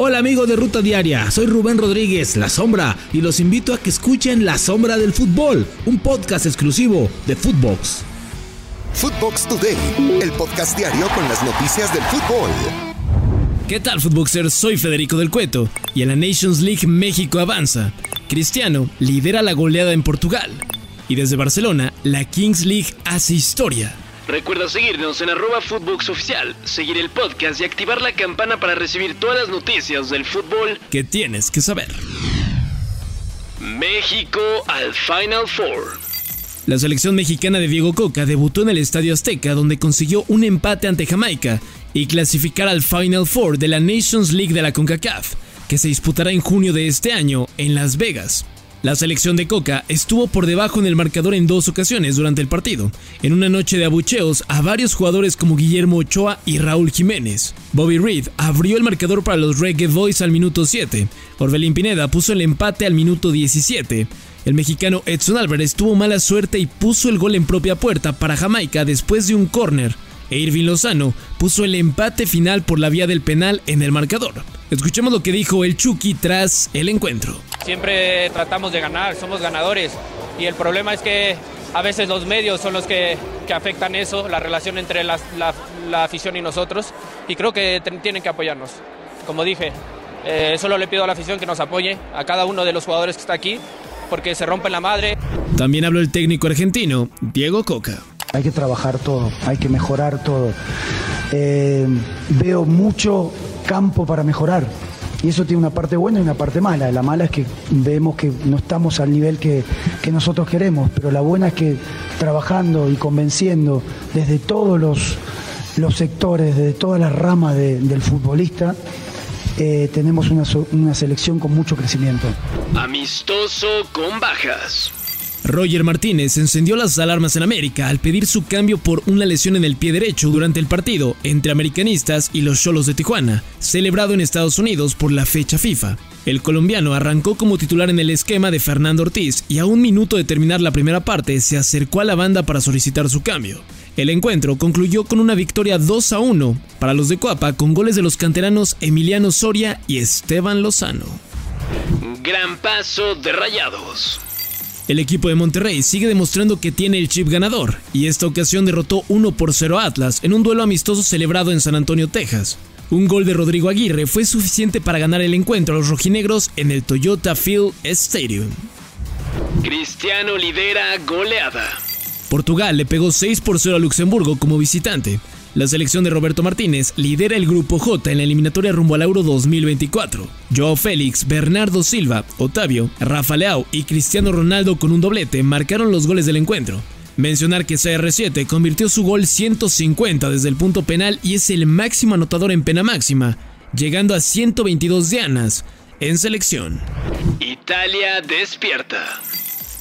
Hola amigos de Ruta Diaria, soy Rubén Rodríguez, La Sombra, y los invito a que escuchen La Sombra del Fútbol, un podcast exclusivo de Footbox. Footbox Today, el podcast diario con las noticias del fútbol. ¿Qué tal, Footboxers? Soy Federico del Cueto, y en la Nations League México avanza. Cristiano lidera la goleada en Portugal, y desde Barcelona, la Kings League hace historia. Recuerda seguirnos en arroba Footbox Oficial, seguir el podcast y activar la campana para recibir todas las noticias del fútbol que tienes que saber. México al Final Four. La selección mexicana de Diego Coca debutó en el Estadio Azteca donde consiguió un empate ante Jamaica y clasificar al Final Four de la Nations League de la CONCACAF, que se disputará en junio de este año en Las Vegas. La selección de Coca estuvo por debajo en el marcador en dos ocasiones durante el partido, en una noche de abucheos a varios jugadores como Guillermo Ochoa y Raúl Jiménez. Bobby Reed abrió el marcador para los Reggae Boys al minuto 7, Orbelín Pineda puso el empate al minuto 17, el mexicano Edson Álvarez tuvo mala suerte y puso el gol en propia puerta para Jamaica después de un córner, e Irving Lozano puso el empate final por la vía del penal en el marcador. Escuchemos lo que dijo el Chucky tras el encuentro. Siempre tratamos de ganar, somos ganadores y el problema es que a veces los medios son los que, afectan eso, la relación entre la, afición y nosotros y creo que tienen que apoyarnos. Como dije, eh, solo le pido a la afición que nos apoye, a cada uno de los jugadores que está aquí, porque se rompe la madre. También habló el técnico argentino, Diego Coca. Hay que trabajar todo, hay que mejorar todo. Eh, veo mucho campo para mejorar. Y eso tiene una parte buena y una parte mala. La mala es que vemos que no estamos al nivel que, nosotros queremos, pero la buena es que trabajando y convenciendo desde todos los, los sectores, desde todas las ramas del futbolista, eh, tenemos una, una selección con mucho crecimiento. Amistoso con bajas. Roger Martínez encendió las alarmas en América al pedir su cambio por una lesión en el pie derecho durante el partido entre americanistas y los Cholos de Tijuana, celebrado en Estados Unidos por la fecha FIFA. El colombiano arrancó como titular en el esquema de Fernando Ortiz y a un minuto de terminar la primera parte se acercó a la banda para solicitar su cambio. El encuentro concluyó con una victoria 2 a 1 para los de Coapa con goles de los canteranos Emiliano Soria y Esteban Lozano. Gran paso de Rayados. El equipo de Monterrey sigue demostrando que tiene el chip ganador y esta ocasión derrotó 1 por 0 a Atlas en un duelo amistoso celebrado en San Antonio, Texas. Un gol de Rodrigo Aguirre fue suficiente para ganar el encuentro a los rojinegros en el Toyota Field Stadium. Cristiano lidera goleada. Portugal le pegó 6 por 0 a Luxemburgo como visitante. La selección de Roberto Martínez lidera el grupo J en la eliminatoria rumbo al Euro 2024. Joao Félix, Bernardo Silva, Otavio, Rafa Leao y Cristiano Ronaldo con un doblete marcaron los goles del encuentro. Mencionar que CR7 convirtió su gol 150 desde el punto penal y es el máximo anotador en pena máxima, llegando a 122 dianas en selección. Italia despierta.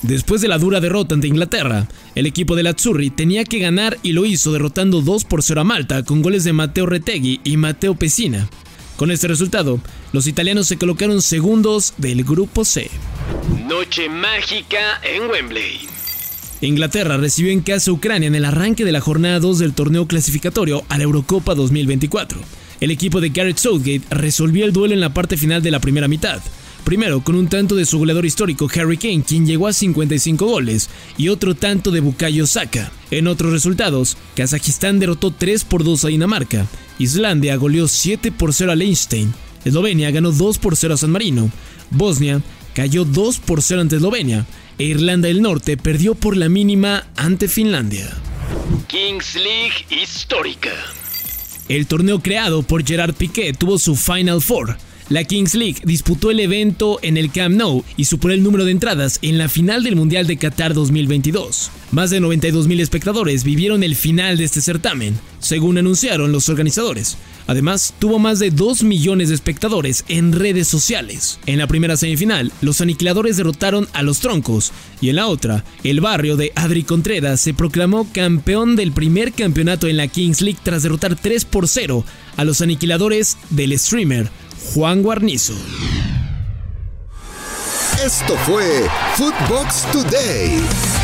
Después de la dura derrota ante Inglaterra, el equipo de Azzurri tenía que ganar y lo hizo derrotando 2 por 0 a Malta con goles de Matteo Retegui y Matteo Pessina. Con este resultado, los italianos se colocaron segundos del grupo C. Noche mágica en Wembley. Inglaterra recibió en casa a Ucrania en el arranque de la jornada 2 del torneo clasificatorio a la Eurocopa 2024. El equipo de Gareth Southgate resolvió el duelo en la parte final de la primera mitad, Primero, con un tanto de su goleador histórico Harry Kane, quien llegó a 55 goles, y otro tanto de Bukayo Saka. En otros resultados, Kazajistán derrotó 3 por 2 a Dinamarca, Islandia goleó 7 por 0 a Liechtenstein, Eslovenia ganó 2 por 0 a San Marino, Bosnia cayó 2 por 0 ante Eslovenia, e Irlanda del Norte perdió por la mínima ante Finlandia. Kings League histórica. El torneo creado por Gerard Piqué tuvo su Final Four, la Kings League disputó el evento en el Camp Nou y superó el número de entradas en la final del Mundial de Qatar 2022. Más de 92.000 espectadores vivieron el final de este certamen, según anunciaron los organizadores. Además, tuvo más de 2 millones de espectadores en redes sociales. En la primera semifinal, los aniquiladores derrotaron a los troncos, y en la otra, el barrio de Adri Contreras se proclamó campeón del primer campeonato en la Kings League tras derrotar 3 por 0 a los aniquiladores del streamer Juan Guarnizo. Esto fue Footbox Today.